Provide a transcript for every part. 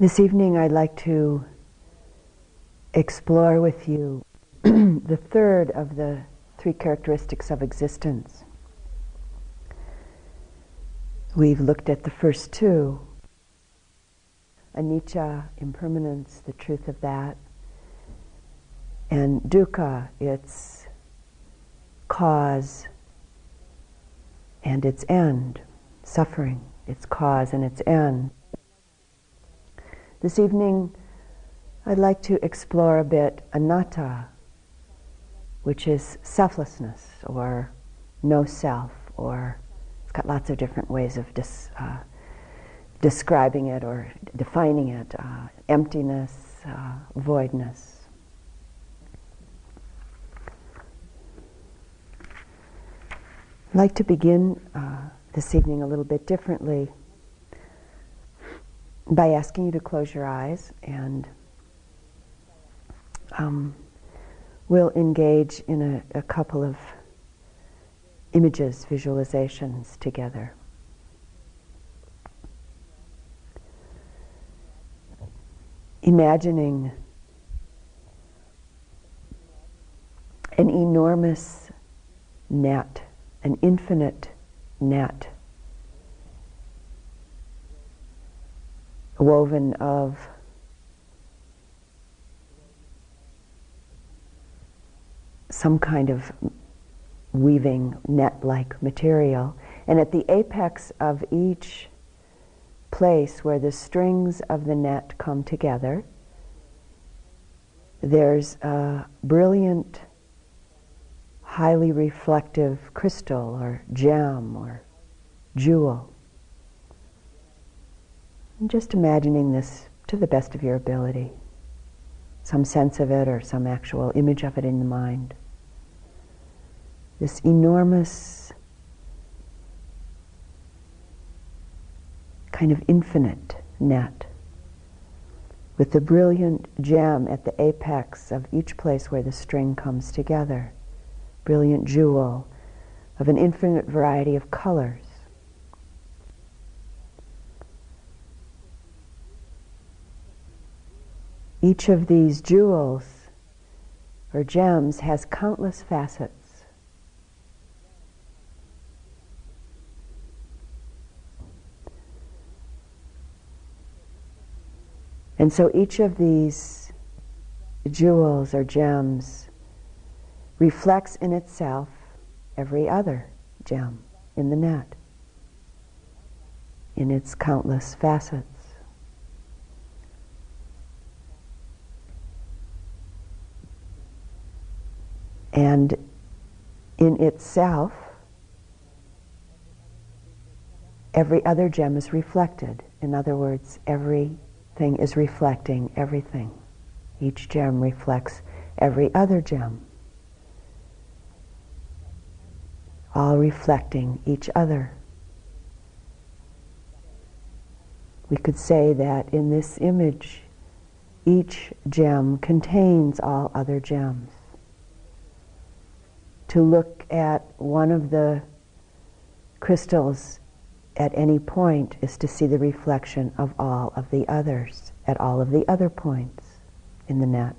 This evening, I'd like to explore with you the third of the three characteristics of existence. We've looked at the first two anicca, impermanence, the truth of that, and dukkha, its cause and its end, suffering, its cause and its end. This evening, I'd like to explore a bit anatta, which is selflessness or no self, or it's got lots of different ways of dis, uh, describing it or defining it uh, emptiness, uh, voidness. I'd like to begin uh, this evening a little bit differently by asking you to close your eyes and um, we'll engage in a, a couple of images, visualizations together. Imagining an enormous net, an infinite net woven of some kind of weaving net-like material. And at the apex of each place where the strings of the net come together, there's a brilliant, highly reflective crystal or gem or jewel. And just imagining this to the best of your ability. Some sense of it or some actual image of it in the mind. This enormous, kind of infinite net with the brilliant gem at the apex of each place where the string comes together. Brilliant jewel of an infinite variety of colors. Each of these jewels or gems has countless facets. And so each of these jewels or gems reflects in itself every other gem in the net, in its countless facets. And in itself, every other gem is reflected. In other words, everything is reflecting everything. Each gem reflects every other gem, all reflecting each other. We could say that in this image, each gem contains all other gems to look at one of the crystals at any point is to see the reflection of all of the others at all of the other points in the net.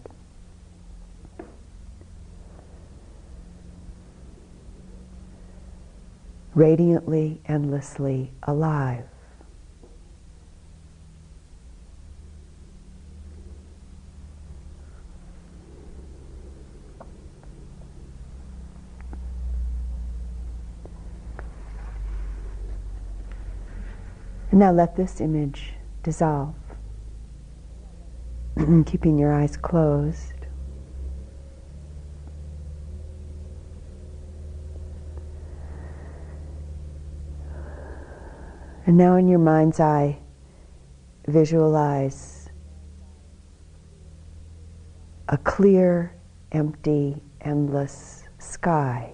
Radiantly, endlessly alive. And now let this image dissolve, keeping your eyes closed. And now in your mind's eye, visualize a clear, empty, endless sky.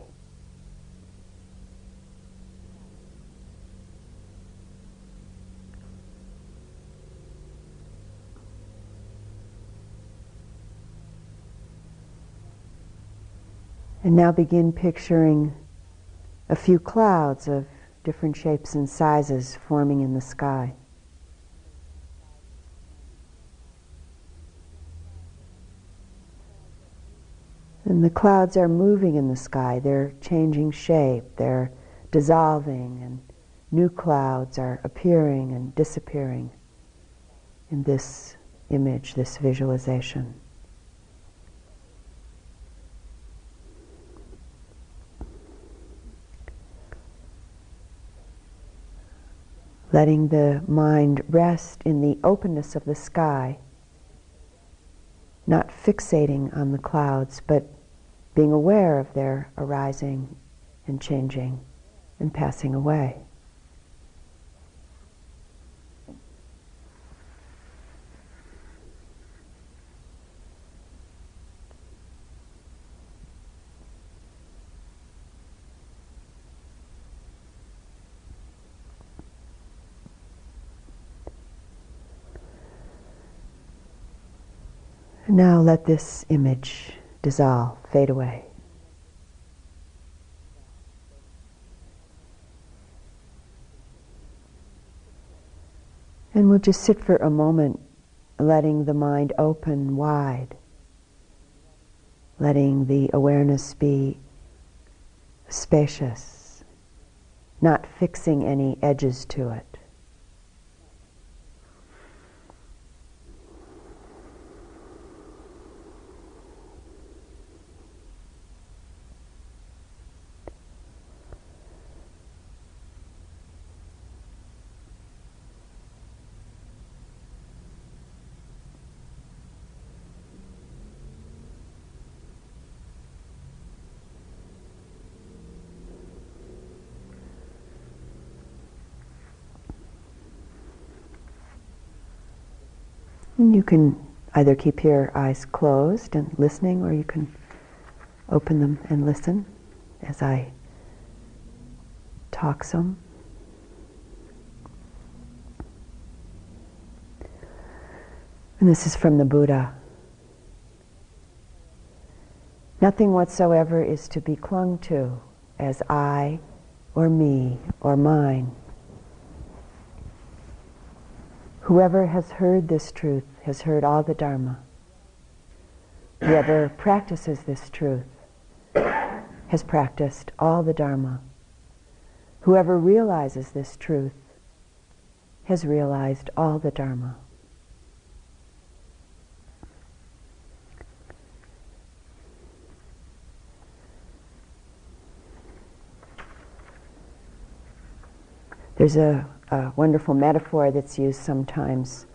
And now begin picturing a few clouds of different shapes and sizes forming in the sky. And the clouds are moving in the sky. They're changing shape. They're dissolving, and new clouds are appearing and disappearing in this image, this visualization. Letting the mind rest in the openness of the sky, not fixating on the clouds, but being aware of their arising and changing and passing away. Now let this image dissolve, fade away. And we'll just sit for a moment, letting the mind open wide, letting the awareness be spacious, not fixing any edges to it. And you can either keep your eyes closed and listening, or you can open them and listen as I talk some. And this is from the Buddha. Nothing whatsoever is to be clung to as I or me or mine. Whoever has heard this truth has heard all the Dharma. Whoever practices this truth has practiced all the Dharma. Whoever realizes this truth has realized all the Dharma. There's a a wonderful metaphor that's used sometimes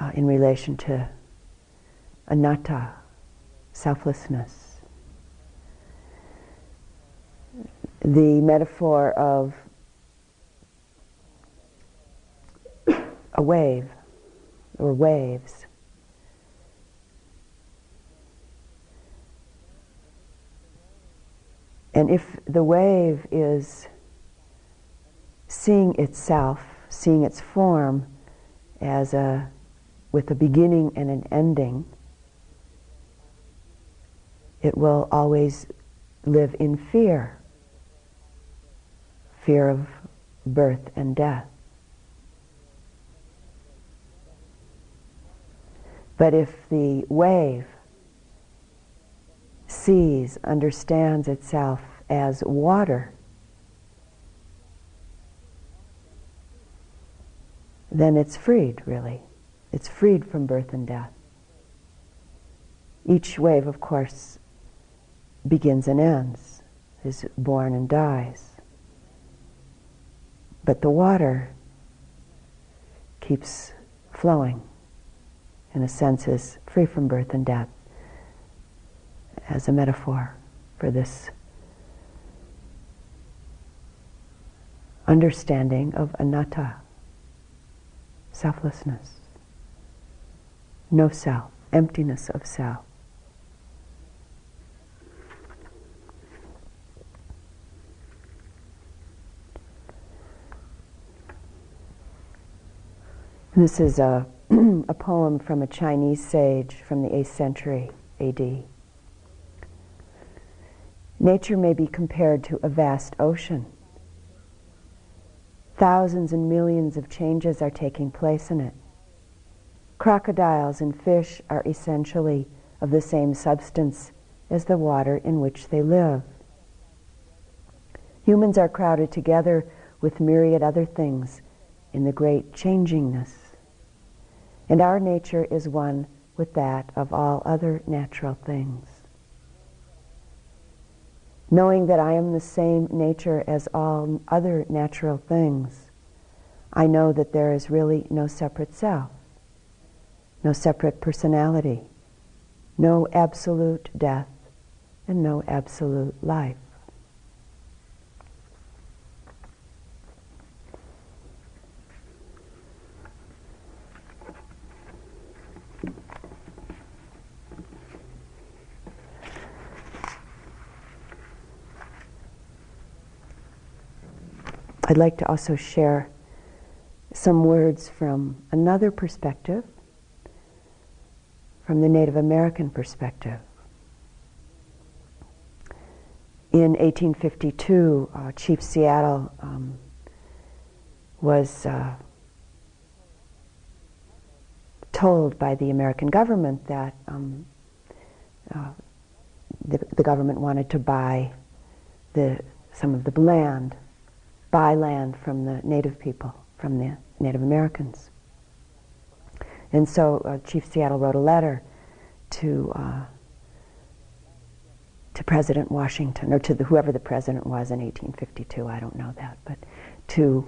uh, in relation to anatta, selflessness. The metaphor of a wave or waves. And if the wave is seeing itself, seeing its form as a with a beginning and an ending, it will always live in fear fear of birth and death. But if the wave sees, understands itself as water, then it's freed, really. It's freed from birth and death. Each wave, of course, begins and ends, is born and dies. But the water keeps flowing, in a sense, is free from birth and death, as a metaphor for this understanding of anatta selflessness, no self, emptiness of self. this is a, a poem from a Chinese sage from the 8th century AD. Nature may be compared to a vast ocean. Thousands and millions of changes are taking place in it. Crocodiles and fish are essentially of the same substance as the water in which they live. Humans are crowded together with myriad other things in the great changingness. And our nature is one with that of all other natural things. Knowing that I am the same nature as all other natural things, I know that there is really no separate self, no separate personality, no absolute death, and no absolute life. I'd like to also share some words from another perspective, from the Native American perspective. In 1852, uh, Chief Seattle um, was uh, told by the American government that um, uh, the, the government wanted to buy the, some of the land buy land from the native people, from the Native Americans. And so uh, Chief Seattle wrote a letter to uh, to President Washington, or to the, whoever the president was in 1852. I don't know that, but to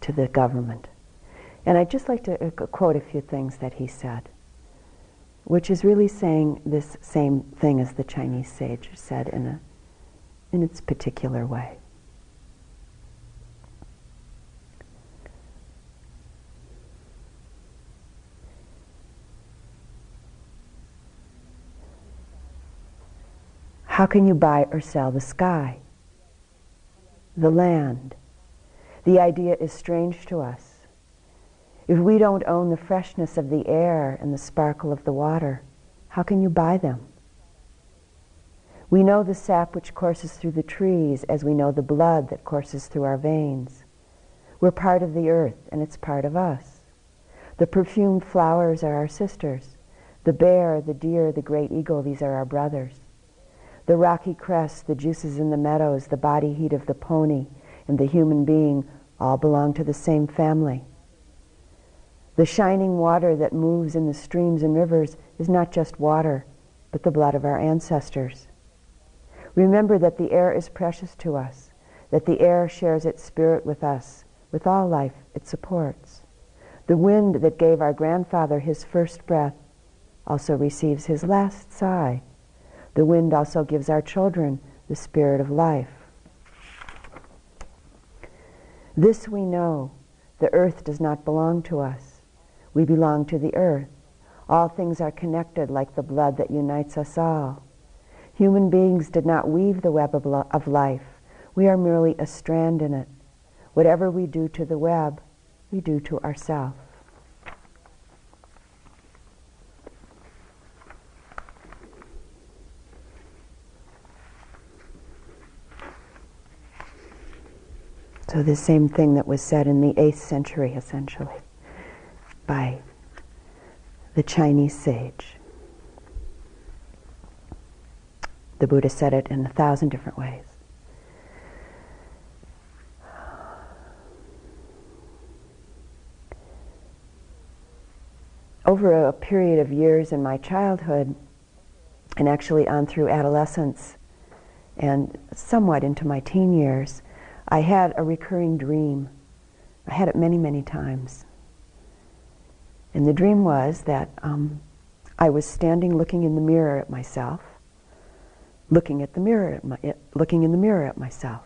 to the government. And I'd just like to uh, quote a few things that he said, which is really saying this same thing as the Chinese sage said in a in its particular way. How can you buy or sell the sky? The land. The idea is strange to us. If we don't own the freshness of the air and the sparkle of the water, how can you buy them? We know the sap which courses through the trees as we know the blood that courses through our veins. We're part of the earth and it's part of us. The perfumed flowers are our sisters. The bear, the deer, the great eagle, these are our brothers. The rocky crest, the juices in the meadows, the body heat of the pony, and the human being all belong to the same family. The shining water that moves in the streams and rivers is not just water, but the blood of our ancestors. Remember that the air is precious to us, that the air shares its spirit with us, with all life it supports. The wind that gave our grandfather his first breath also receives his last sigh the wind also gives our children the spirit of life. This we know the earth does not belong to us. We belong to the earth. All things are connected like the blood that unites us all. Human beings did not weave the web of, lo- of life. We are merely a strand in it. Whatever we do to the web, we do to ourselves. So the same thing that was said in the 8th century, essentially, by the Chinese sage. The Buddha said it in a thousand different ways. Over a period of years in my childhood, and actually on through adolescence, and somewhat into my teen years, I had a recurring dream. I had it many, many times. And the dream was that um, I was standing looking in the mirror at myself, looking at the mirror, at my, looking in the mirror at myself,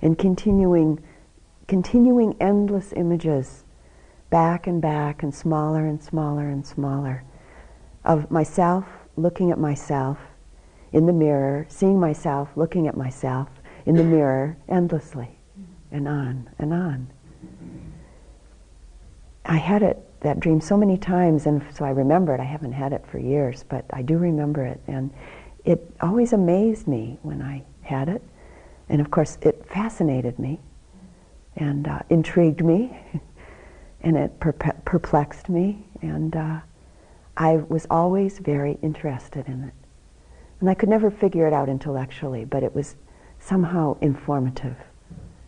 and continuing, continuing endless images, back and back, and smaller and smaller and smaller, of myself looking at myself in the mirror, seeing myself looking at myself, in the mirror endlessly and on and on. I had it, that dream, so many times, and so I remember it. I haven't had it for years, but I do remember it. And it always amazed me when I had it. And of course, it fascinated me and uh, intrigued me, and it perplexed me. And uh, I was always very interested in it. And I could never figure it out intellectually, but it was somehow informative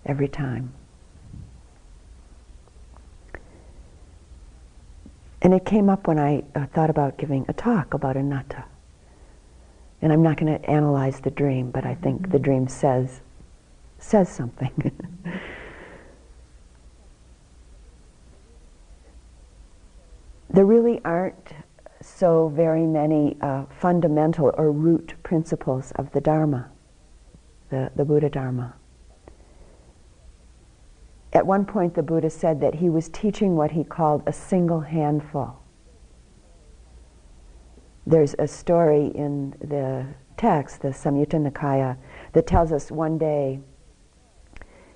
every time. And it came up when I uh, thought about giving a talk about anatta. And I'm not going to analyze the dream, but I think the dream says says something. there really aren't so very many uh, fundamental or root principles of the Dharma, the, the Buddha Dharma. At one point, the Buddha said that he was teaching what he called a single handful. There's a story in the text, the Samyutta Nikaya, that tells us one day,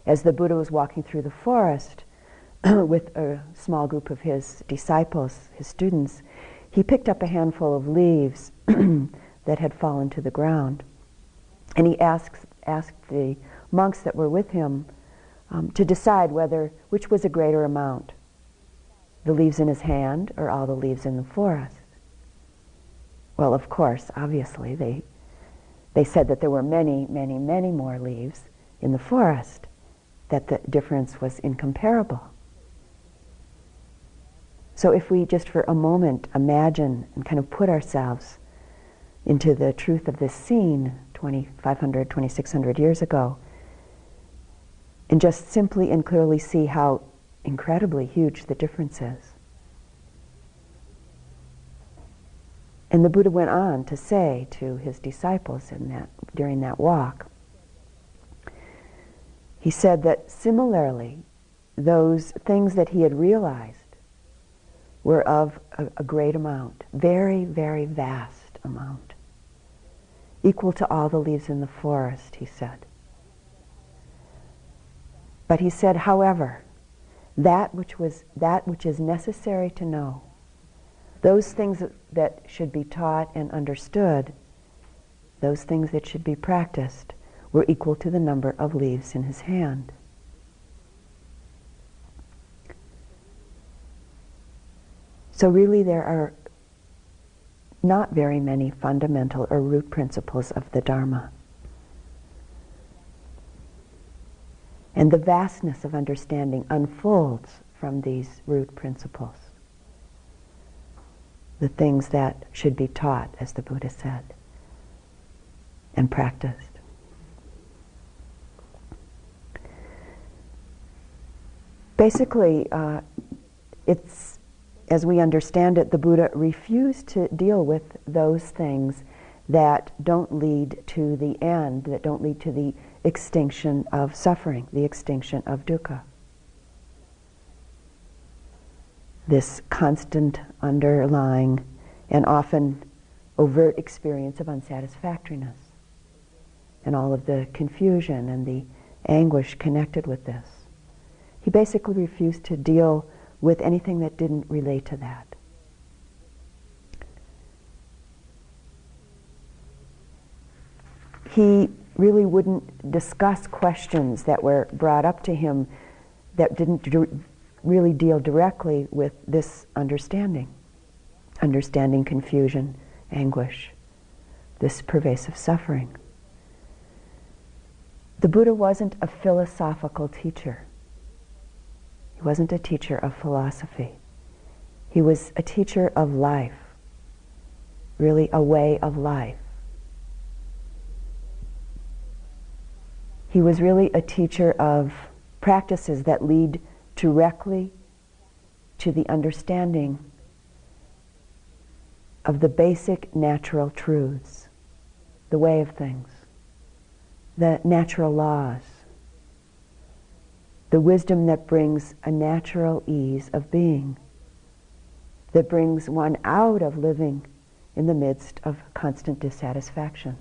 as the Buddha was walking through the forest with a small group of his disciples, his students, he picked up a handful of leaves that had fallen to the ground. And he asked, asked the monks that were with him um, to decide whether which was a greater amount the leaves in his hand or all the leaves in the forest. Well, of course, obviously, they, they said that there were many, many, many more leaves in the forest, that the difference was incomparable. So if we just for a moment imagine and kind of put ourselves into the truth of this scene 2,500, 2,600 years ago, and just simply and clearly see how incredibly huge the difference is. And the Buddha went on to say to his disciples in that, during that walk, he said that similarly, those things that he had realized were of a, a great amount, very, very vast amount, equal to all the leaves in the forest, he said. But he said, however, that which was that which is necessary to know, those things that, should be taught and understood, those things that should be practiced, were equal to the number of leaves in his hand. So really there are not very many fundamental or root principles of the Dharma. And the vastness of understanding unfolds from these root principles. The things that should be taught, as the Buddha said, and practiced. Basically, uh, it's, as we understand it, the Buddha refused to deal with those things that don't lead to the end, that don't lead to the extinction of suffering, the extinction of dukkha. This constant underlying and often overt experience of unsatisfactoriness and all of the confusion and the anguish connected with this. He basically refused to deal with anything that didn't relate to that. He really wouldn't discuss questions that were brought up to him that didn't really deal directly with this understanding, understanding confusion, anguish, this pervasive suffering. The Buddha wasn't a philosophical teacher. He wasn't a teacher of philosophy. He was a teacher of life, really a way of life. He was really a teacher of practices that lead directly to the understanding of the basic natural truths, the way of things, the natural laws, the wisdom that brings a natural ease of being, that brings one out of living in the midst of constant dissatisfaction.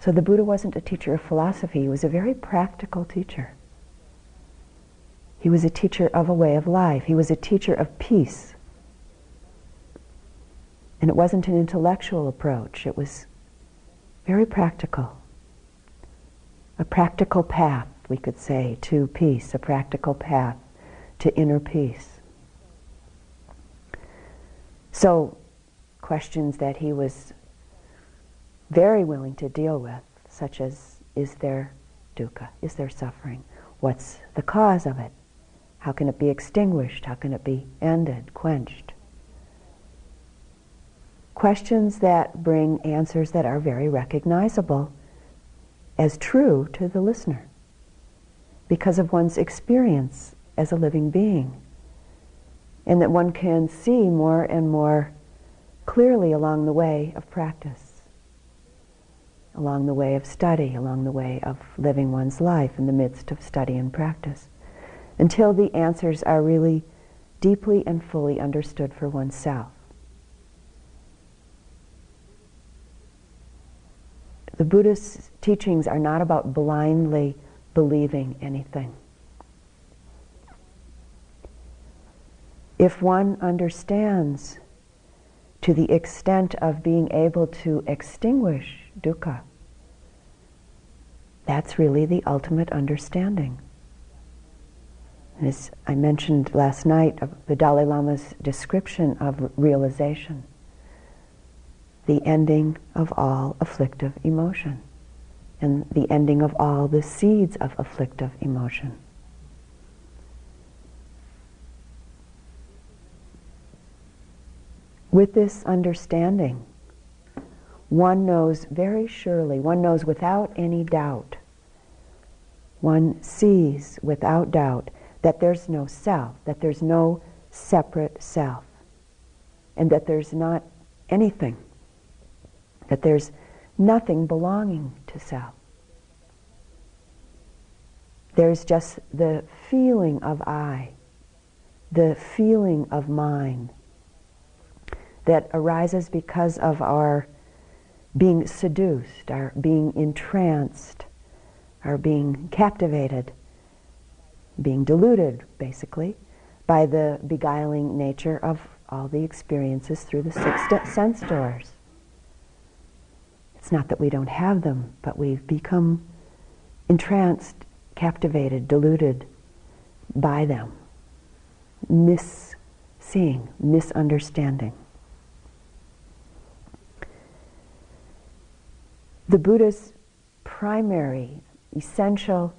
So the Buddha wasn't a teacher of philosophy, he was a very practical teacher. He was a teacher of a way of life. He was a teacher of peace. And it wasn't an intellectual approach, it was very practical. A practical path, we could say, to peace, a practical path to inner peace. So, questions that he was very willing to deal with, such as is there dukkha? Is there suffering? What's the cause of it? How can it be extinguished? How can it be ended, quenched? Questions that bring answers that are very recognizable as true to the listener because of one's experience as a living being. And that one can see more and more clearly along the way of practice, along the way of study, along the way of living one's life in the midst of study and practice, until the answers are really deeply and fully understood for oneself. The Buddhist teachings are not about blindly believing anything. If one understands to the extent of being able to extinguish dukkha, that's really the ultimate understanding. As I mentioned last night, of the Dalai Lama's description of realization the ending of all afflictive emotion and the ending of all the seeds of afflictive emotion. With this understanding, one knows very surely, one knows without any doubt, one sees without doubt that there's no self, that there's no separate self, and that there's not anything that there's nothing belonging to self. There's just the feeling of I, the feeling of mine that arises because of our being seduced, our being entranced, our being captivated, being deluded, basically, by the beguiling nature of all the experiences through the six sense doors. It's not that we don't have them, but we've become entranced, captivated, deluded by them, misseeing, misunderstanding. The Buddha's primary, essential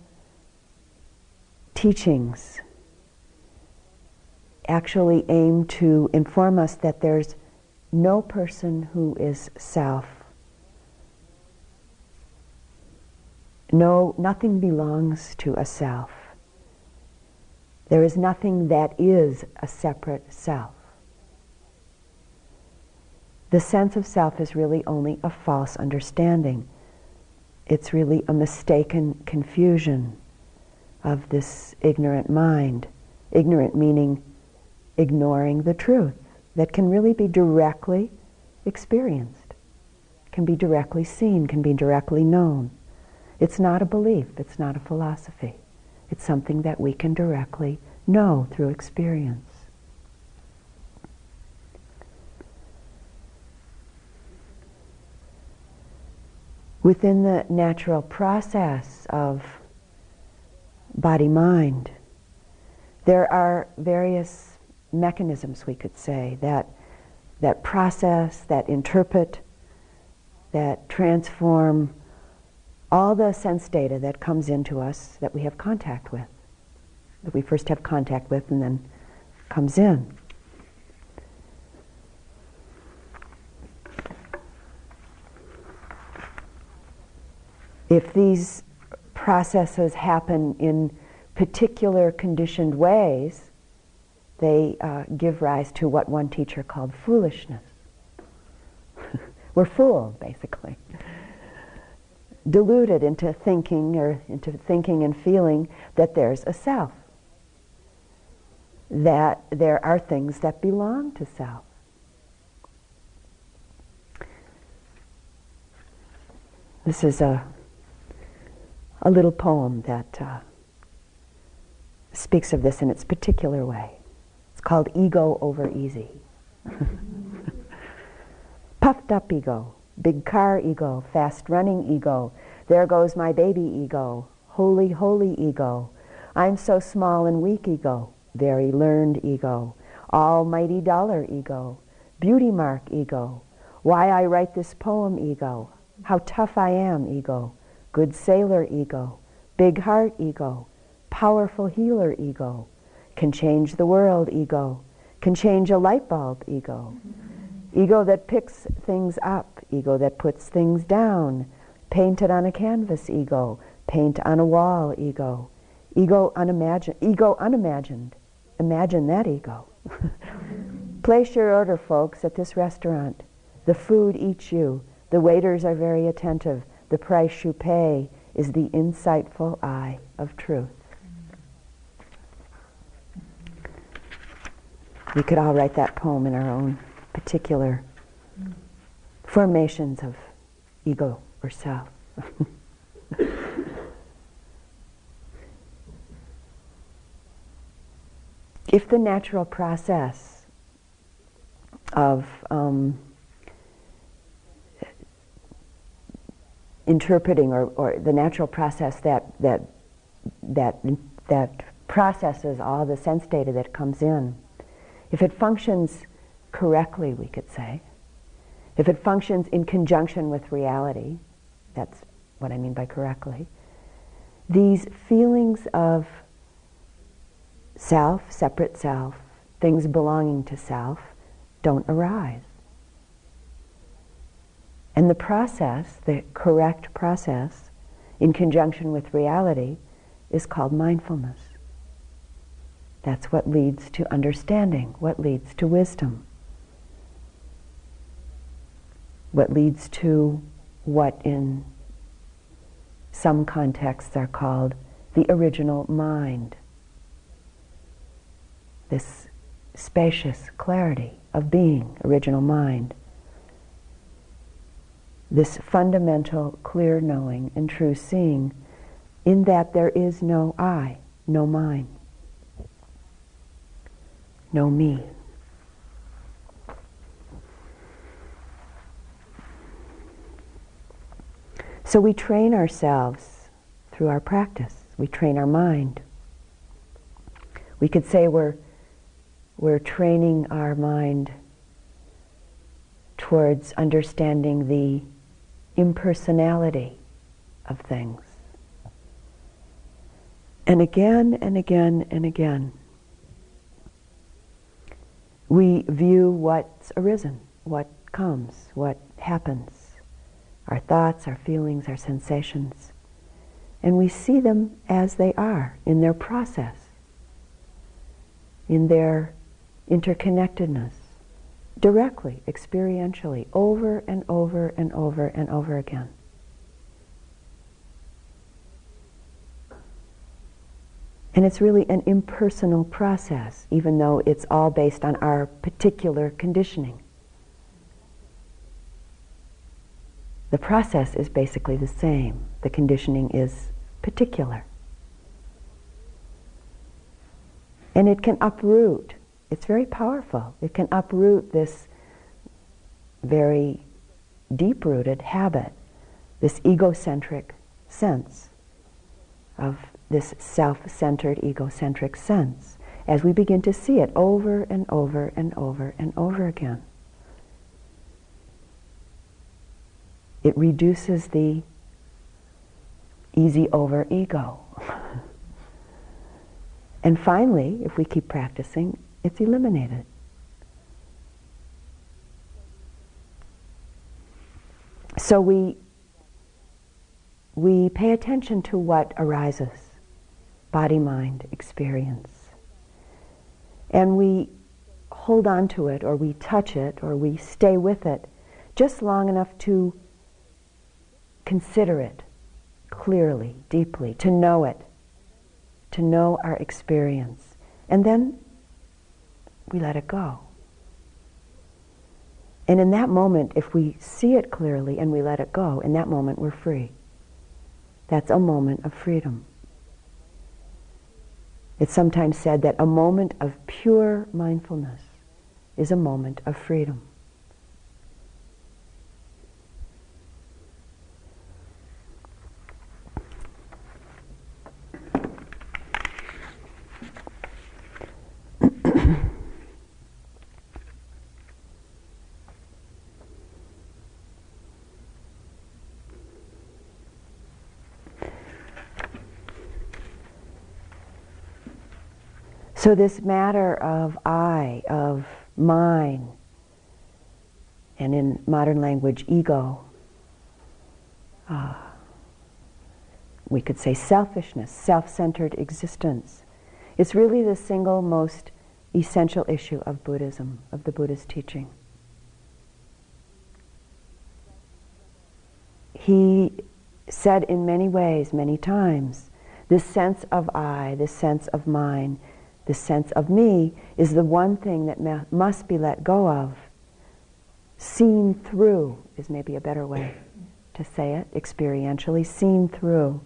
teachings actually aim to inform us that there's no person who is self No, nothing belongs to a self. There is nothing that is a separate self. The sense of self is really only a false understanding. It's really a mistaken confusion of this ignorant mind. Ignorant meaning ignoring the truth that can really be directly experienced, can be directly seen, can be directly known. It's not a belief, it's not a philosophy. It's something that we can directly know through experience. Within the natural process of body mind, there are various mechanisms, we could say, that, that process, that interpret, that transform all the sense data that comes into us that we have contact with, that we first have contact with and then comes in. If these processes happen in particular conditioned ways, they uh, give rise to what one teacher called foolishness. We're fooled, basically deluded into thinking or into thinking and feeling that there's a self, that there are things that belong to self. This is a, a little poem that uh, speaks of this in its particular way. It's called Ego Over Easy. Puffed up ego big car ego, fast running ego. There goes my baby ego, holy, holy ego. I'm so small and weak ego, very learned ego, almighty dollar ego, Beauty mark, ego. Why I write this poem, ego. How tough I am, ego. Good sailor, ego. Big heart, ego. Powerful healer, ego. Can change the world, ego. Can change a light bulb, ego. Ego that picks things up, ego that puts things down. Painted on a canvas, ego. Paint on a wall, ego. Ego unimagined. Ego unimagined. Imagine that ego. Place your order, folks, at this restaurant. The food eats you. The waiters are very attentive. The price you pay is the insightful eye of truth. We could all write that poem in our own particular formations of ego or self. if the natural process of um, interpreting or, or the natural process that, that, that, that processes all the sense data that comes in, if it functions correctly, we could say, if it functions in conjunction with reality, that's what I mean by correctly, these feelings of self, separate self, things belonging to self, don't arise. And the process, the correct process, in conjunction with reality, is called mindfulness. That's what leads to understanding, what leads to wisdom, what leads to what in some contexts are called the original mind. This spacious clarity of being, original mind. This fundamental clear knowing and true seeing in that there is no I, no mine, no me. So we train ourselves through our practice. We train our mind. We could say we're we're training our mind towards understanding the impersonality of things. And again and again and again, we view what's arisen, what comes, what happens, our thoughts, our feelings, our sensations, and we see them as they are in their process, in their interconnectedness directly, experientially, over and over and over and over again. And it's really an impersonal process, even though it's all based on our particular conditioning. The process is basically the same. The conditioning is particular. And it can uproot it's very powerful. It can uproot this very deep rooted habit, this egocentric sense of this self centered, egocentric sense, as we begin to see it over and over and over and over again. It reduces the easy over ego. and finally, if we keep practicing, it's eliminated. So we we pay attention to what arises, body, mind, experience. And we hold on to it, or we touch it, or we stay with it just long enough to consider it clearly, deeply, to know it, to know our experience. And then we let it go. And in that moment, if we see it clearly and we let it go, in that moment we're free. That's a moment of freedom. It's sometimes said that a moment of pure mindfulness is a moment of freedom. So this matter of I, of mine, and in modern language, ego, uh, we could say selfishness, self-centered existence, is really the single most essential issue of Buddhism, of the Buddhist teaching. He said in many ways, many times, this sense of I, this sense of mine, this sense of me is the one thing that ma- must be let go of. Seen through is maybe a better way to say it, experientially, seen through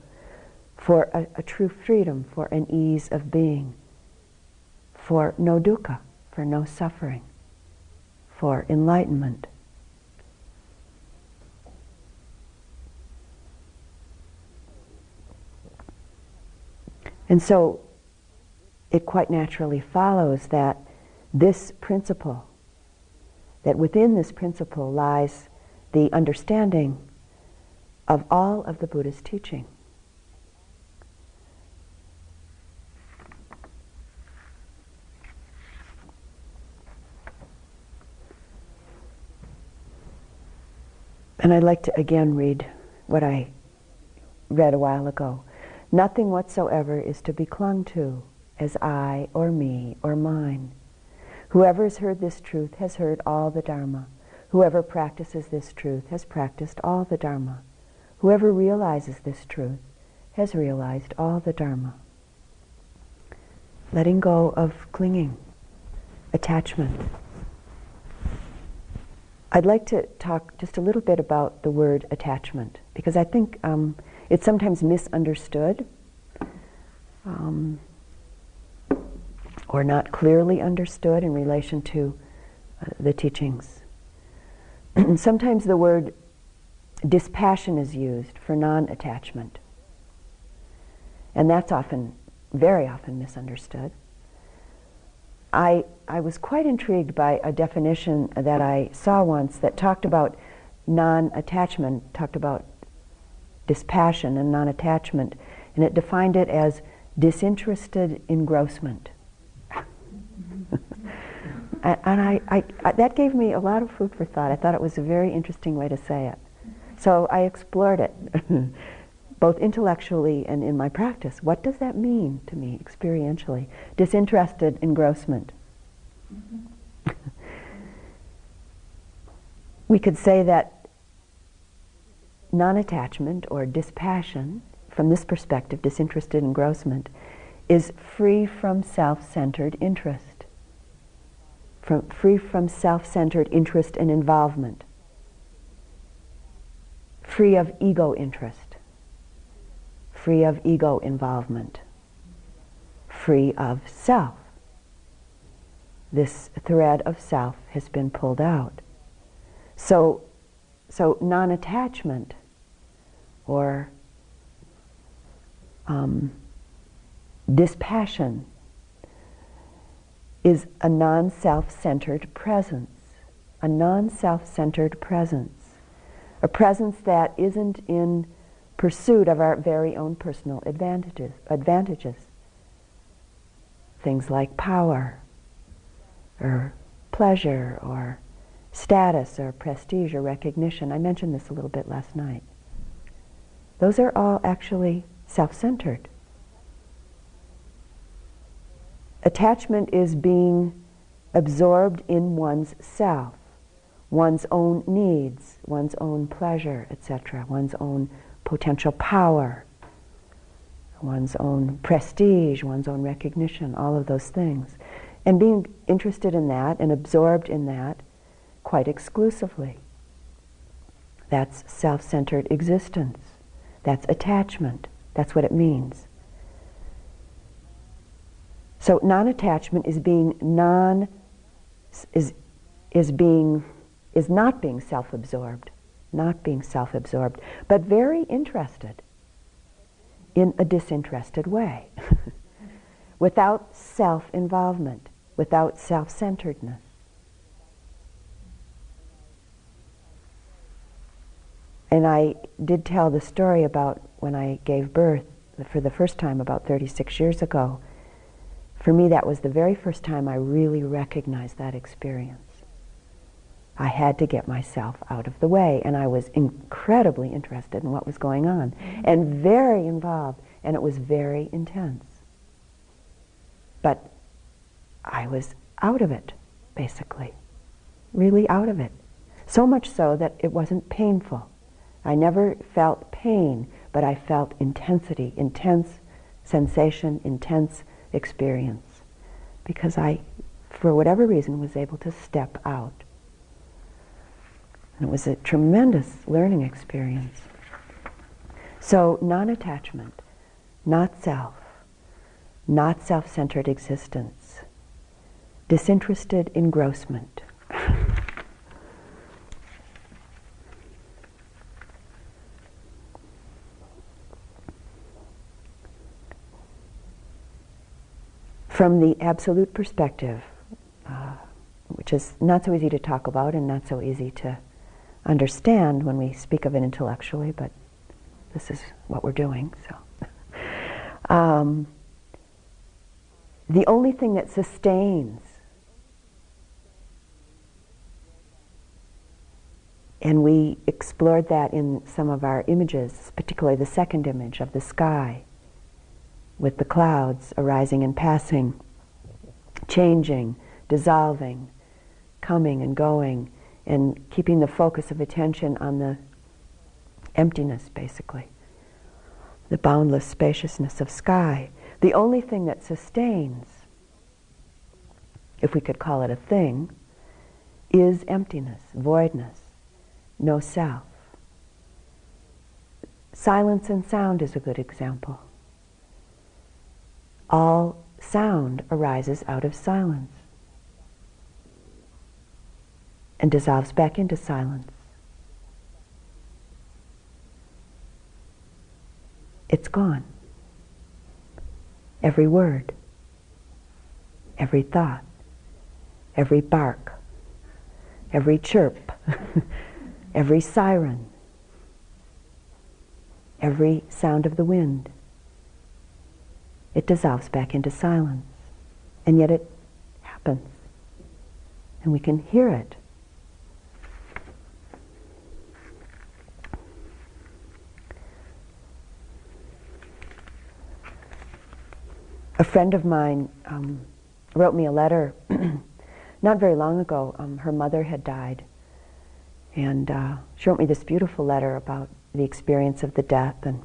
for a, a true freedom, for an ease of being, for no dukkha, for no suffering, for enlightenment. And so it quite naturally follows that this principle, that within this principle lies the understanding of all of the Buddha's teaching. And I'd like to again read what I read a while ago. Nothing whatsoever is to be clung to as I or me or mine. Whoever has heard this truth has heard all the Dharma. Whoever practices this truth has practiced all the Dharma. Whoever realizes this truth has realized all the Dharma. Letting go of clinging, attachment. I'd like to talk just a little bit about the word attachment because I think um, it's sometimes misunderstood um, or not clearly understood in relation to uh, the teachings. sometimes the word dispassion is used for non attachment. And that's often, very often misunderstood. I, I was quite intrigued by a definition that I saw once that talked about non attachment, talked about dispassion and non attachment, and it defined it as disinterested engrossment. And I, I, I, that gave me a lot of food for thought. I thought it was a very interesting way to say it. So I explored it, both intellectually and in my practice. What does that mean to me experientially? Disinterested engrossment. we could say that non attachment or dispassion, from this perspective, disinterested engrossment, is free from self centered interest, from, free from self centered interest and involvement, free of ego interest, free of ego involvement, free of self. This thread of self has been pulled out. So, so non attachment or um, dispassion is a non self centered presence, a non self centered presence, a presence that isn't in pursuit of our very own personal advantages, advantages. Things like power, or pleasure, or status, or prestige, or recognition. I mentioned this a little bit last night. Those are all actually self centered. Attachment is being absorbed in one's self, one's own needs, one's own pleasure, etc., one's own potential power, one's own prestige, one's own recognition, all of those things. And being interested in that and absorbed in that quite exclusively. That's self centered existence. That's attachment. That's what it means. So non-attachment is being non is is being is not being self-absorbed, not being self-absorbed, but very interested in a disinterested way, without self-involvement, without self-centeredness. And I did tell the story about when I gave birth for the first time about 36 years ago. For me, that was the very first time I really recognized that experience. I had to get myself out of the way, and I was incredibly interested in what was going on, mm-hmm. and very involved, and it was very intense. But I was out of it, basically. Really out of it. So much so that it wasn't painful. I never felt pain, but I felt intensity, intense sensation, intense experience. Because I, for whatever reason, was able to step out. And it was a tremendous learning experience. So, non attachment, not self, not self centered existence, disinterested engrossment. From the absolute perspective, uh, which is not so easy to talk about and not so easy to understand when we speak of it intellectually, but this is what we're doing. So, um, the only thing that sustains and we explored that in some of our images, particularly the second image of the sky with the clouds arising and passing, changing, dissolving, coming and going, and keeping the focus of attention on the emptiness, basically, the boundless spaciousness of sky. The only thing that sustains, if we could call it a thing, is emptiness, voidness, no self. Silence and sound is a good example. All sound arises out of silence and dissolves back into silence. It's gone. Every word, every thought, every bark, every chirp, every siren, every sound of the wind it dissolves back into silence. And yet it happens. And we can hear it. A friend of mine um, wrote me a letter not very long ago. Um, her mother had died. And uh, she wrote me this beautiful letter about the experience of the death and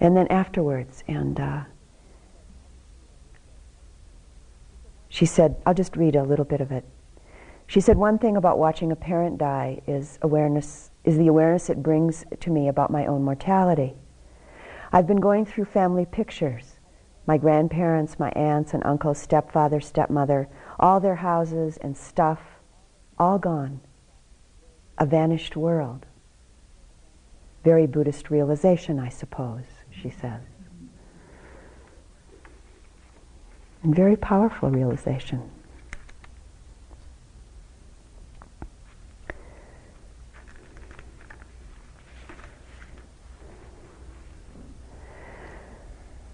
and then afterwards, and uh, she said, I'll just read a little bit of it. She said, one thing about watching a parent die is awareness, is the awareness it brings to me about my own mortality. I've been going through family pictures. My grandparents, my aunts and uncles, stepfather, stepmother, all their houses and stuff, all gone. A vanished world. Very Buddhist realization, I suppose she says. And very powerful realization.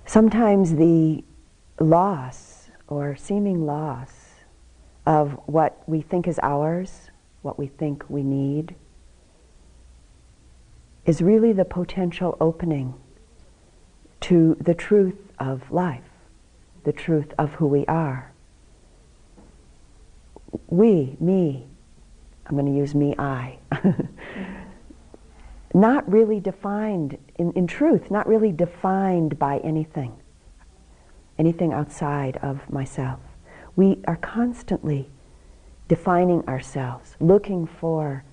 Sometimes the loss or seeming loss of what we think is ours, what we think we need, is really the potential opening to the truth of life, the truth of who we are. We, me, I'm going to use me, I. not really defined, in, in truth, not really defined by anything, anything outside of myself. We are constantly defining ourselves, looking for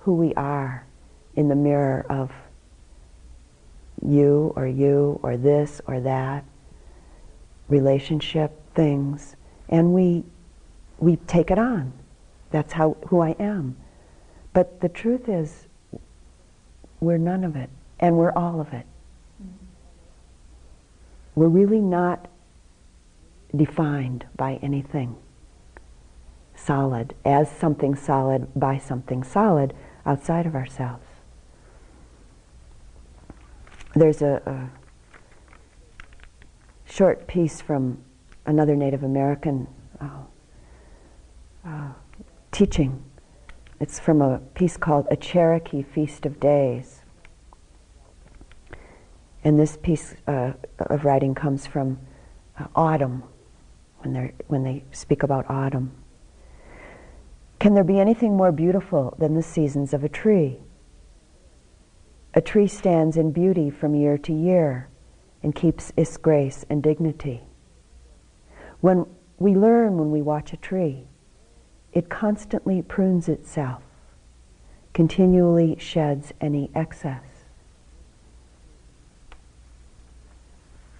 who we are in the mirror of you or you or this or that, relationship, things, and we, we take it on. That's how, who I am. But the truth is, we're none of it, and we're all of it. We're really not defined by anything solid, as something solid, by something solid outside of ourselves there's a, a short piece from another Native American uh, uh, teaching. It's from a piece called A Cherokee Feast of Days. And this piece uh, of writing comes from uh, autumn, when, they when they speak about autumn. Can there be anything more beautiful than the seasons of a tree? A tree stands in beauty from year to year and keeps its grace and dignity. When we learn when we watch a tree, it constantly prunes itself, continually sheds any excess.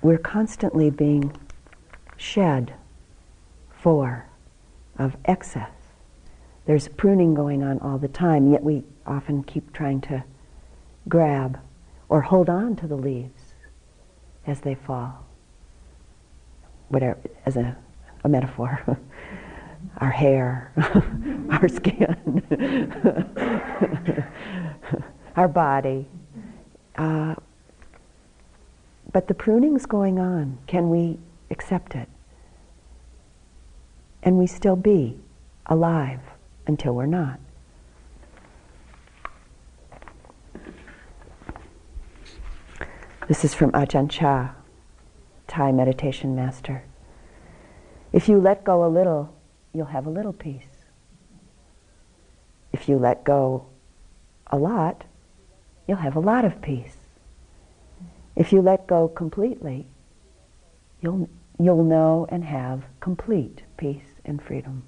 We're constantly being shed for of excess. There's pruning going on all the time, yet we often keep trying to grab or hold on to the leaves as they fall. Whatever, as a, a metaphor. our hair, our skin, our body. Uh, but the pruning's going on. Can we accept it? And we still be alive until we're not. This is from Ajahn Chah, Thai meditation master. If you let go a little, you'll have a little peace. If you let go a lot, you'll have a lot of peace. If you let go completely, you'll, you'll know and have complete peace and freedom.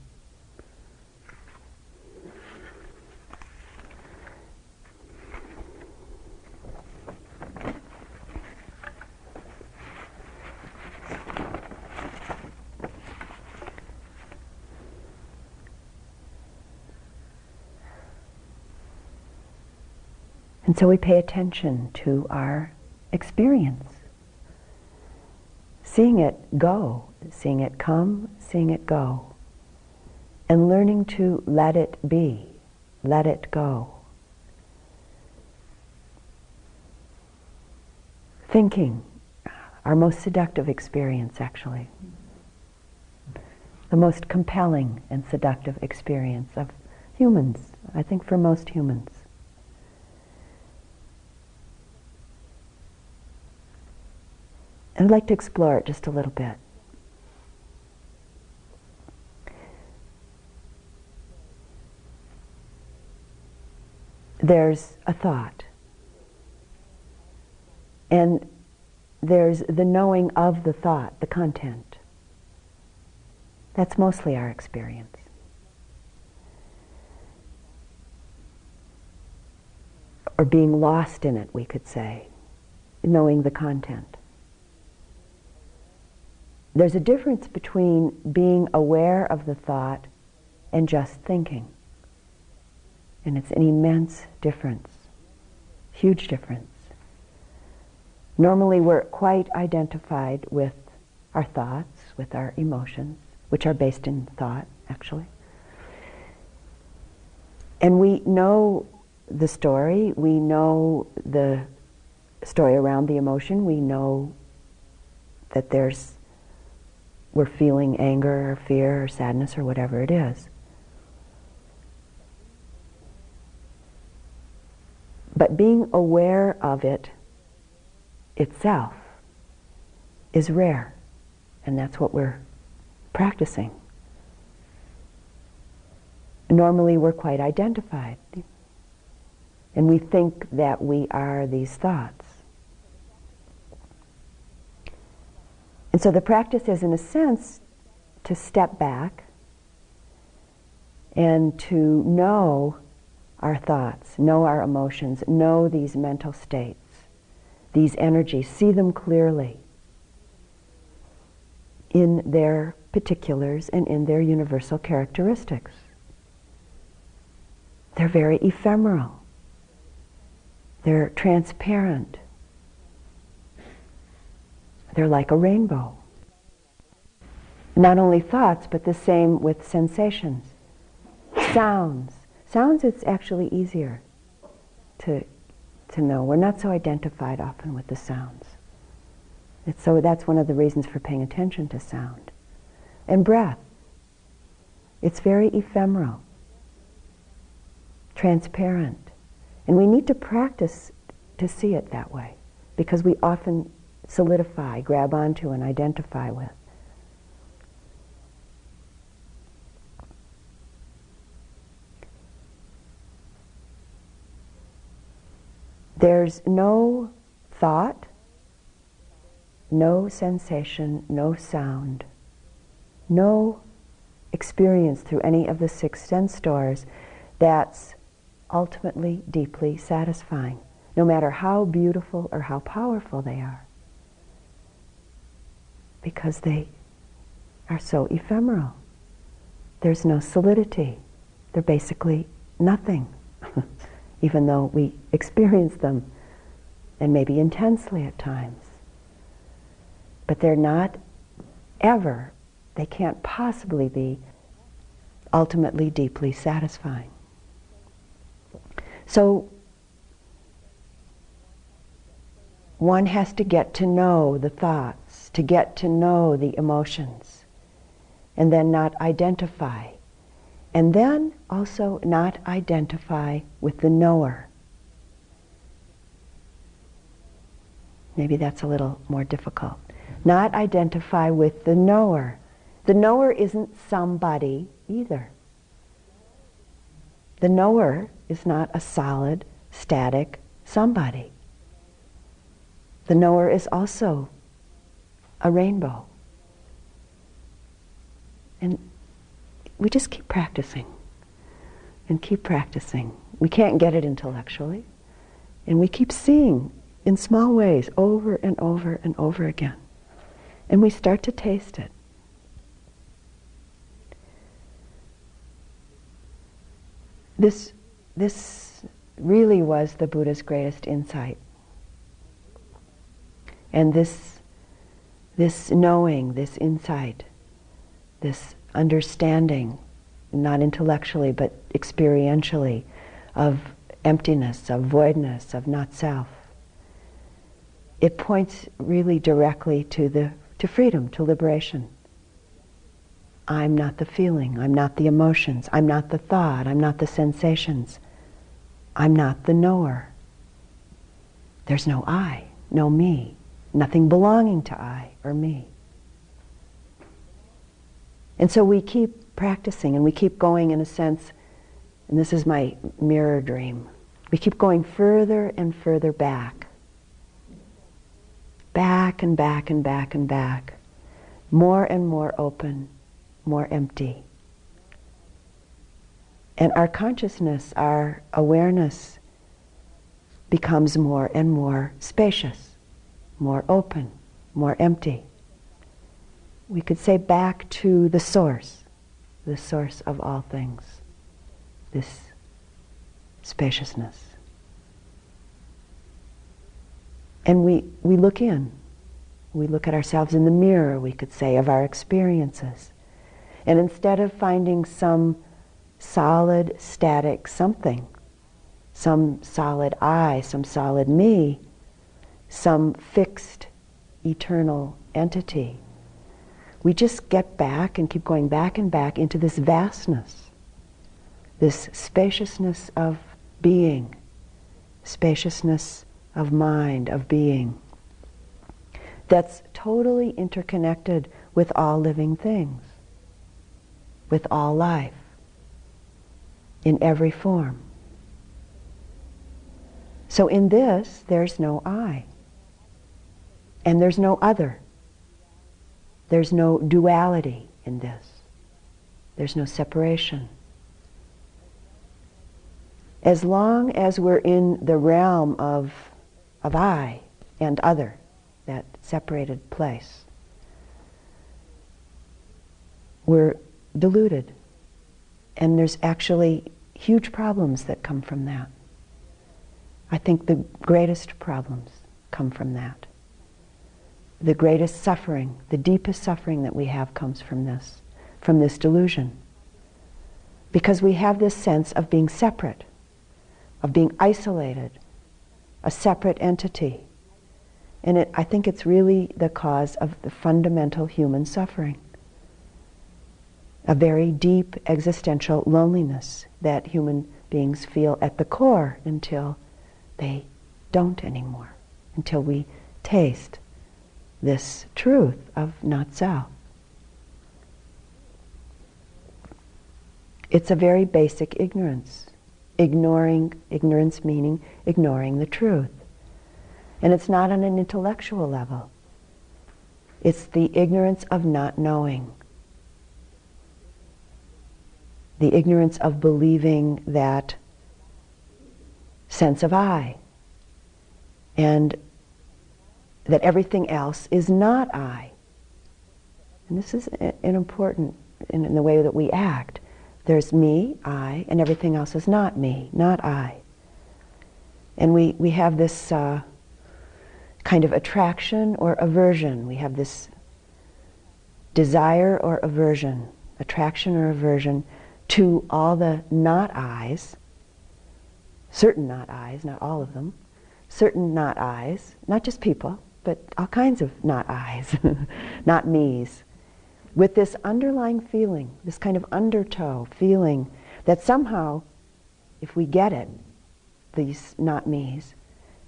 And so we pay attention to our experience. Seeing it go, seeing it come, seeing it go. And learning to let it be, let it go. Thinking, our most seductive experience actually. The most compelling and seductive experience of humans, I think for most humans. I'd like to explore it just a little bit. There's a thought. And there's the knowing of the thought, the content. That's mostly our experience. Or being lost in it, we could say, knowing the content. There's a difference between being aware of the thought and just thinking. And it's an immense difference, huge difference. Normally we're quite identified with our thoughts, with our emotions, which are based in thought, actually. And we know the story, we know the story around the emotion, we know that there's we're feeling anger or fear or sadness or whatever it is. But being aware of it itself is rare, and that's what we're practicing. Normally, we're quite identified, and we think that we are these thoughts. And so the practice is, in a sense, to step back and to know our thoughts, know our emotions, know these mental states, these energies, see them clearly in their particulars and in their universal characteristics. They're very ephemeral. They're transparent. They're like a rainbow. Not only thoughts, but the same with sensations. Sounds. Sounds, it's actually easier to, to know. We're not so identified often with the sounds. It's, so that's one of the reasons for paying attention to sound. And breath. It's very ephemeral, transparent. And we need to practice to see it that way because we often solidify, grab onto, and identify with. There's no thought, no sensation, no sound, no experience through any of the six sense doors that's ultimately deeply satisfying, no matter how beautiful or how powerful they are, because they are so ephemeral. There's no solidity. They're basically nothing. even though we experience them and maybe intensely at times. But they're not ever, they can't possibly be ultimately deeply satisfying. So one has to get to know the thoughts, to get to know the emotions, and then not identify and then also not identify with the knower. Maybe that's a little more difficult. Not identify with the knower. The knower isn't somebody either. The knower is not a solid, static somebody. The knower is also a rainbow. And we just keep practicing and keep practicing. We can't get it intellectually. And we keep seeing in small ways over and over and over again. And we start to taste it. This, this really was the Buddha's greatest insight. And this, this knowing, this insight, this understanding, not intellectually but experientially, of emptiness, of voidness, of not self. It points really directly to the to freedom, to liberation. I'm not the feeling, I'm not the emotions, I'm not the thought, I'm not the sensations. I'm not the knower. There's no I, no me, nothing belonging to I or me. And so we keep practicing and we keep going in a sense, and this is my mirror dream. We keep going further and further back. Back and back and back and back. More and more open, more empty. And our consciousness, our awareness becomes more and more spacious, more open, more empty we could say back to the source, the source of all things, this spaciousness. And we, we look in. We look at ourselves in the mirror, we could say, of our experiences. And instead of finding some solid, static something, some solid I, some solid me, some fixed, eternal entity, we just get back and keep going back and back into this vastness, this spaciousness of being, spaciousness of mind, of being, that's totally interconnected with all living things, with all life, in every form. So in this, there's no I, and there's no other. There's no duality in this. There's no separation. As long as we're in the realm of, of I and other, that separated place, we're deluded. And there's actually huge problems that come from that. I think the greatest problems come from that the greatest suffering, the deepest suffering that we have comes from this, from this delusion. Because we have this sense of being separate, of being isolated, a separate entity. And it, I think it's really the cause of the fundamental human suffering. A very deep existential loneliness that human beings feel at the core until they don't anymore, until we taste this truth of not self. It's a very basic ignorance. Ignoring, ignorance meaning ignoring the truth. And it's not on an intellectual level. It's the ignorance of not knowing. The ignorance of believing that sense of I. And that everything else is not I. And this is an important in, in the way that we act. There's me, I, and everything else is not me, not I. And we, we have this uh, kind of attraction or aversion. We have this desire or aversion, attraction or aversion to all the not I's, certain not I's, not all of them, certain not I's, not just people, but all kinds of not I's, not me's with this underlying feeling, this kind of undertow feeling that somehow, if we get it, these not me's,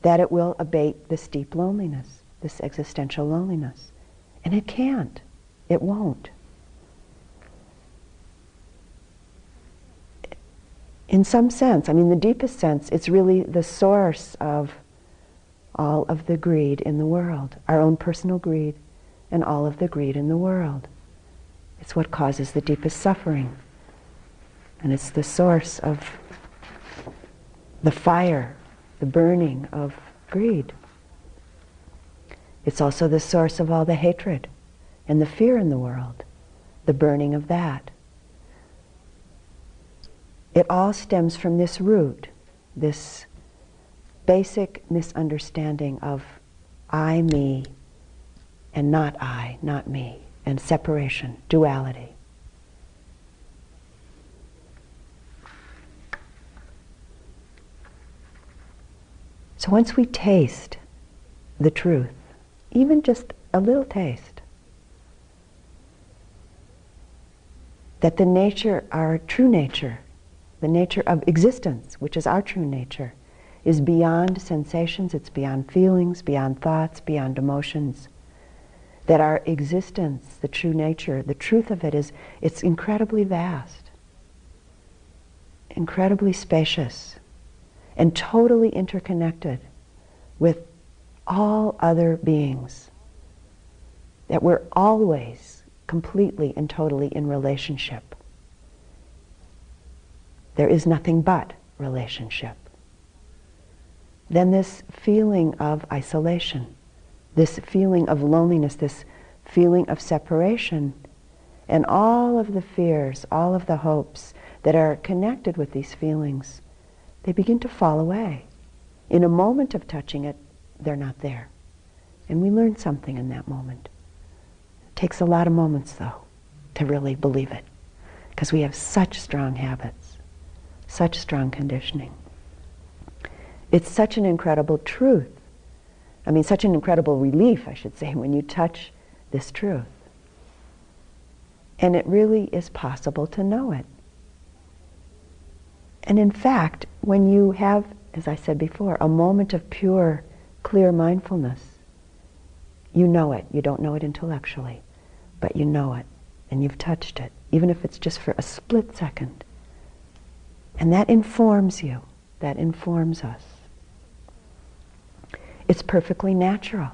that it will abate this deep loneliness, this existential loneliness. And it can't. It won't. In some sense, I mean, the deepest sense, it's really the source of all of the greed in the world, our own personal greed, and all of the greed in the world. It's what causes the deepest suffering. And it's the source of the fire, the burning of greed. It's also the source of all the hatred and the fear in the world, the burning of that. It all stems from this root, this basic misunderstanding of I, me, and not I, not me and separation, duality. So once we taste the truth, even just a little taste, that the nature, our true nature, the nature of existence, which is our true nature, is beyond sensations, it's beyond feelings, beyond thoughts, beyond emotions that our existence, the true nature, the truth of it is it's incredibly vast, incredibly spacious, and totally interconnected with all other beings. That we're always completely and totally in relationship. There is nothing but relationship. Then this feeling of isolation this feeling of loneliness, this feeling of separation, and all of the fears, all of the hopes that are connected with these feelings, they begin to fall away. In a moment of touching it, they're not there. And we learn something in that moment. It takes a lot of moments, though, to really believe it, because we have such strong habits, such strong conditioning. It's such an incredible truth I mean, such an incredible relief, I should say, when you touch this truth. And it really is possible to know it. And in fact, when you have, as I said before, a moment of pure, clear mindfulness, you know it. You don't know it intellectually, but you know it, and you've touched it, even if it's just for a split second. And that informs you. That informs us. It's perfectly natural.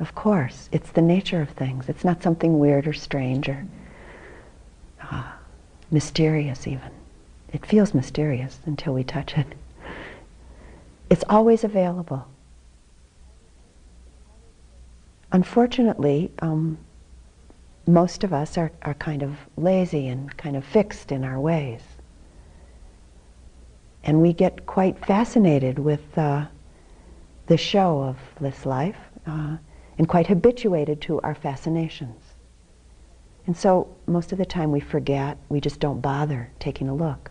Of course, it's the nature of things. It's not something weird or strange or uh, mysterious even. It feels mysterious until we touch it. It's always available. Unfortunately, um, most of us are, are kind of lazy and kind of fixed in our ways. And we get quite fascinated with uh, the show of this life uh, and quite habituated to our fascinations. And so most of the time we forget, we just don't bother taking a look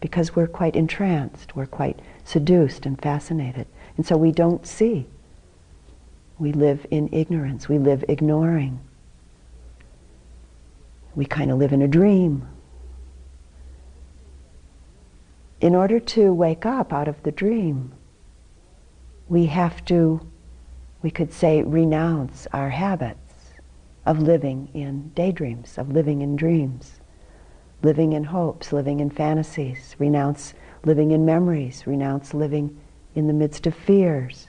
because we're quite entranced, we're quite seduced and fascinated. And so we don't see We live in ignorance. We live ignoring. We kind of live in a dream. In order to wake up out of the dream, we have to, we could say, renounce our habits of living in daydreams, of living in dreams, living in hopes, living in fantasies, renounce living in memories, renounce living in the midst of fears,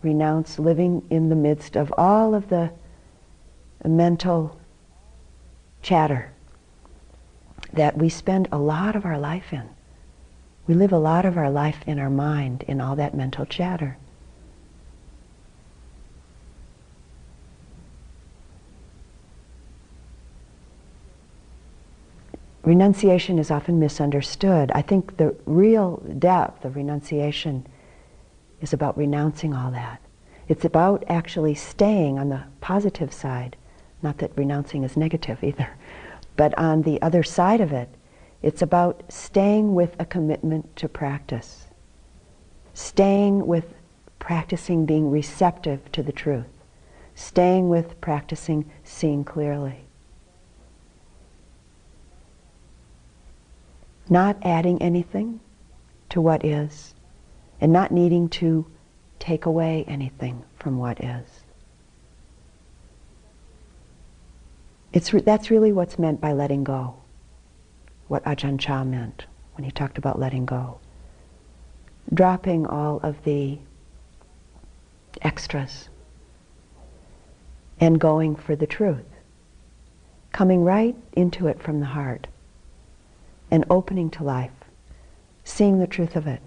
renounce living in the midst of all of the mental chatter that we spend a lot of our life in. We live a lot of our life in our mind, in all that mental chatter. Renunciation is often misunderstood. I think the real depth of renunciation is about renouncing all that. It's about actually staying on the positive side. Not that renouncing is negative either, but on the other side of it, it's about staying with a commitment to practice, staying with practicing being receptive to the truth, staying with practicing seeing clearly. Not adding anything to what is, and not needing to take away anything from what is. It's re- that's really what's meant by letting go what Ajahn Chah meant when he talked about letting go. Dropping all of the extras and going for the truth. Coming right into it from the heart and opening to life, seeing the truth of it,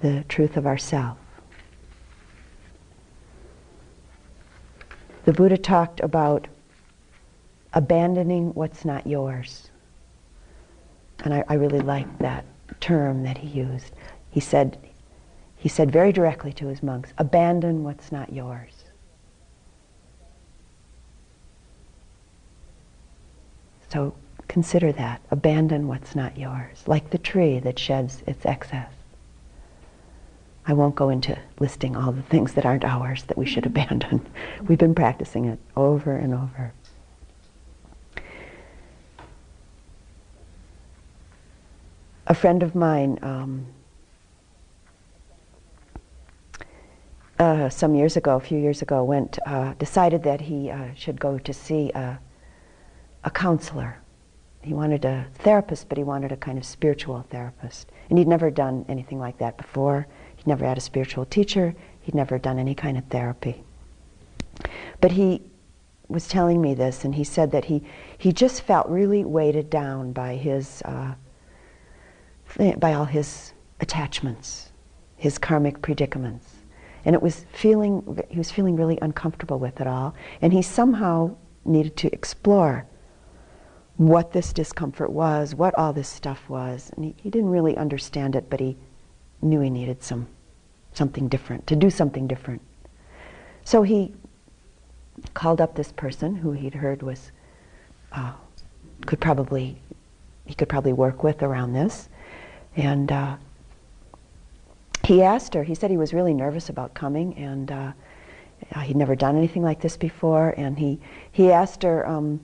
the truth of ourself. The Buddha talked about abandoning what's not yours. And I, I really liked that term that he used. He said, he said very directly to his monks, abandon what's not yours. So consider that. Abandon what's not yours, like the tree that sheds its excess. I won't go into listing all the things that aren't ours that we should abandon. We've been practicing it over and over. A friend of mine um, uh, some years ago, a few years ago, went uh, decided that he uh, should go to see a, a counselor. He wanted a therapist, but he wanted a kind of spiritual therapist, and he'd never done anything like that before. He'd never had a spiritual teacher. He'd never done any kind of therapy. But he was telling me this, and he said that he he just felt really weighted down by his uh, by all his attachments, his karmic predicaments. And it was feeling, he was feeling really uncomfortable with it all. And he somehow needed to explore what this discomfort was, what all this stuff was. And he, he didn't really understand it, but he knew he needed some, something different, to do something different. So he called up this person who he'd heard was, uh, could probably, he could probably work with around this. And uh, he asked her, he said he was really nervous about coming and uh, he'd never done anything like this before. And he, he asked her um,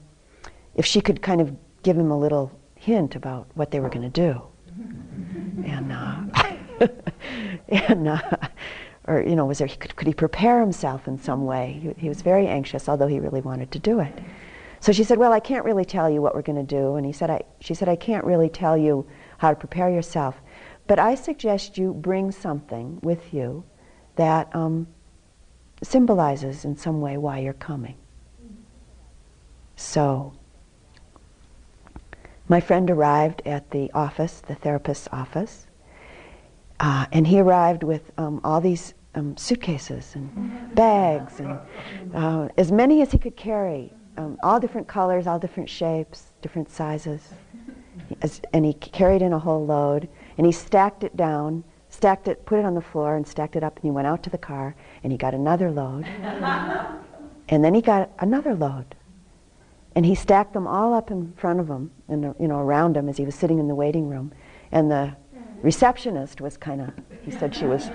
if she could kind of give him a little hint about what they were going to do. and, uh, and uh, or, you know, was there, could, could he prepare himself in some way? He, he was very anxious, although he really wanted to do it. So she said, well, I can't really tell you what we're going to do. And he said, I, she said, I can't really tell you how to prepare yourself. But I suggest you bring something with you that um, symbolizes in some way why you're coming. So, my friend arrived at the office, the therapist's office, uh, and he arrived with um, all these um, suitcases and bags and uh, as many as he could carry, um, all different colors, all different shapes, different sizes and he carried in a whole load, and he stacked it down, stacked it, put it on the floor, and stacked it up, and he went out to the car, and he got another load, and then he got another load, and he stacked them all up in front of him, and you know around him as he was sitting in the waiting room, and the receptionist was kind of, he said she was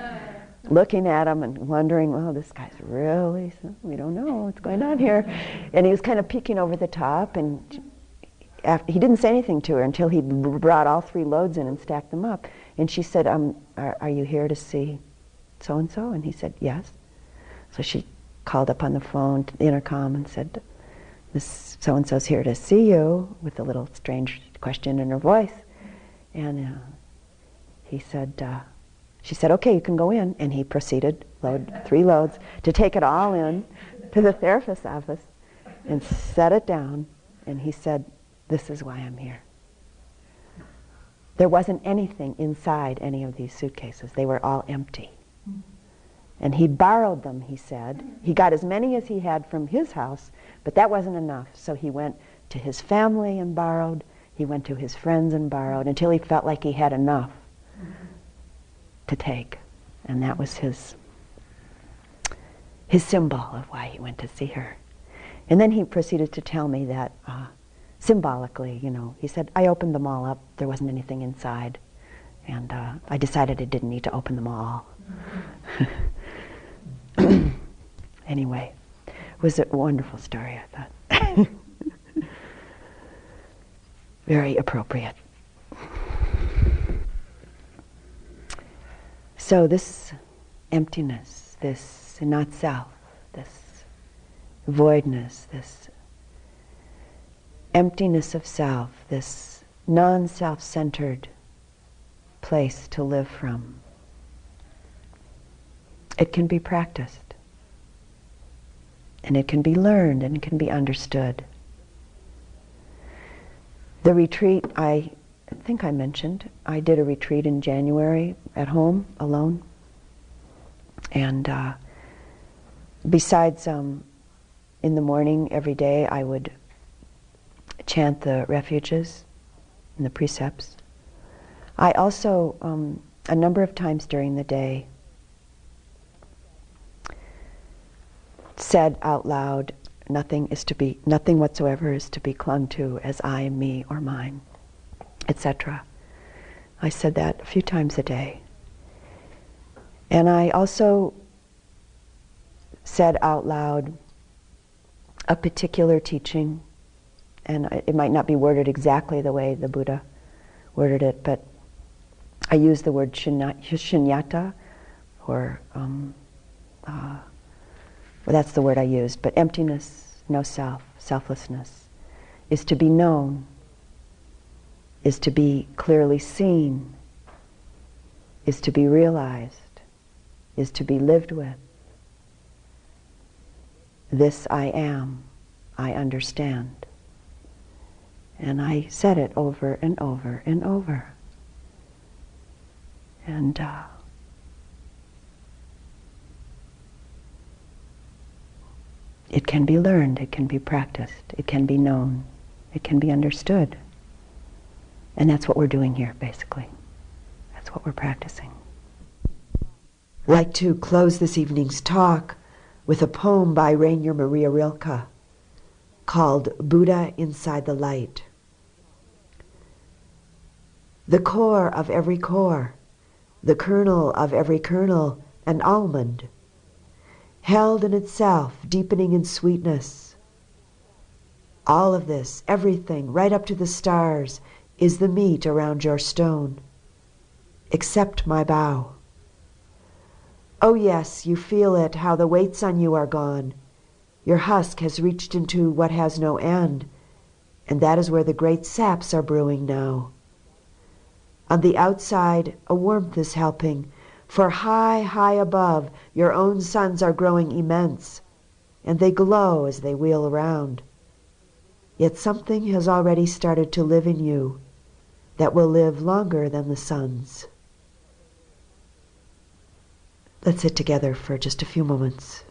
looking at him and wondering, well, this guy's really, we don't know what's going on here. And he was kind of peeking over the top, and after, he didn't say anything to her until he brought all three loads in and stacked them up. And she said, um, are, are you here to see so-and-so? And he said, yes. So she called up on the phone, to the intercom, and said, this so-and-so's here to see you, with a little strange question in her voice. And uh, he said, uh, she said, okay, you can go in. And he proceeded, load three loads, to take it all in to the therapist's office and set it down. And he said, this is why I'm here. There wasn't anything inside any of these suitcases. They were all empty. And he borrowed them, he said. He got as many as he had from his house, but that wasn't enough. So he went to his family and borrowed. He went to his friends and borrowed until he felt like he had enough to take. And that was his, his symbol of why he went to see her. And then he proceeded to tell me that uh, symbolically, you know, he said, I opened them all up. There wasn't anything inside. And uh, I decided I didn't need to open them all. anyway, it was a wonderful story, I thought. Very appropriate. So this emptiness, this not self, this voidness, this emptiness of self, this non-self-centered place to live from, it can be practiced. And it can be learned and it can be understood. The retreat I I think I mentioned, I did a retreat in January at home alone. And uh, besides, um, in the morning every day, I would chant the refuges and the precepts. I also, um, a number of times during the day, said out loud, nothing is to be, nothing whatsoever is to be clung to as I, me, or mine etc. I said that a few times a day. And I also said out loud a particular teaching, and it might not be worded exactly the way the Buddha worded it, but I use the word shunyata, or um, uh, well, that's the word I used, but emptiness, no self, selflessness, is to be known is to be clearly seen, is to be realized, is to be lived with. This I am, I understand. And I said it over and over and over. And uh, it can be learned, it can be practiced, it can be known, it can be understood. And that's what we're doing here, basically. That's what we're practicing. I'd like to close this evening's talk with a poem by Rainer Maria Rilke called Buddha Inside the Light. The core of every core, the kernel of every kernel, an almond, held in itself, deepening in sweetness. All of this, everything, right up to the stars, is the meat around your stone. Accept my bow. Oh, yes, you feel it, how the weights on you are gone. Your husk has reached into what has no end, and that is where the great saps are brewing now. On the outside, a warmth is helping, for high, high above, your own suns are growing immense, and they glow as they wheel around. Yet something has already started to live in you that will live longer than the suns. Let's sit together for just a few moments.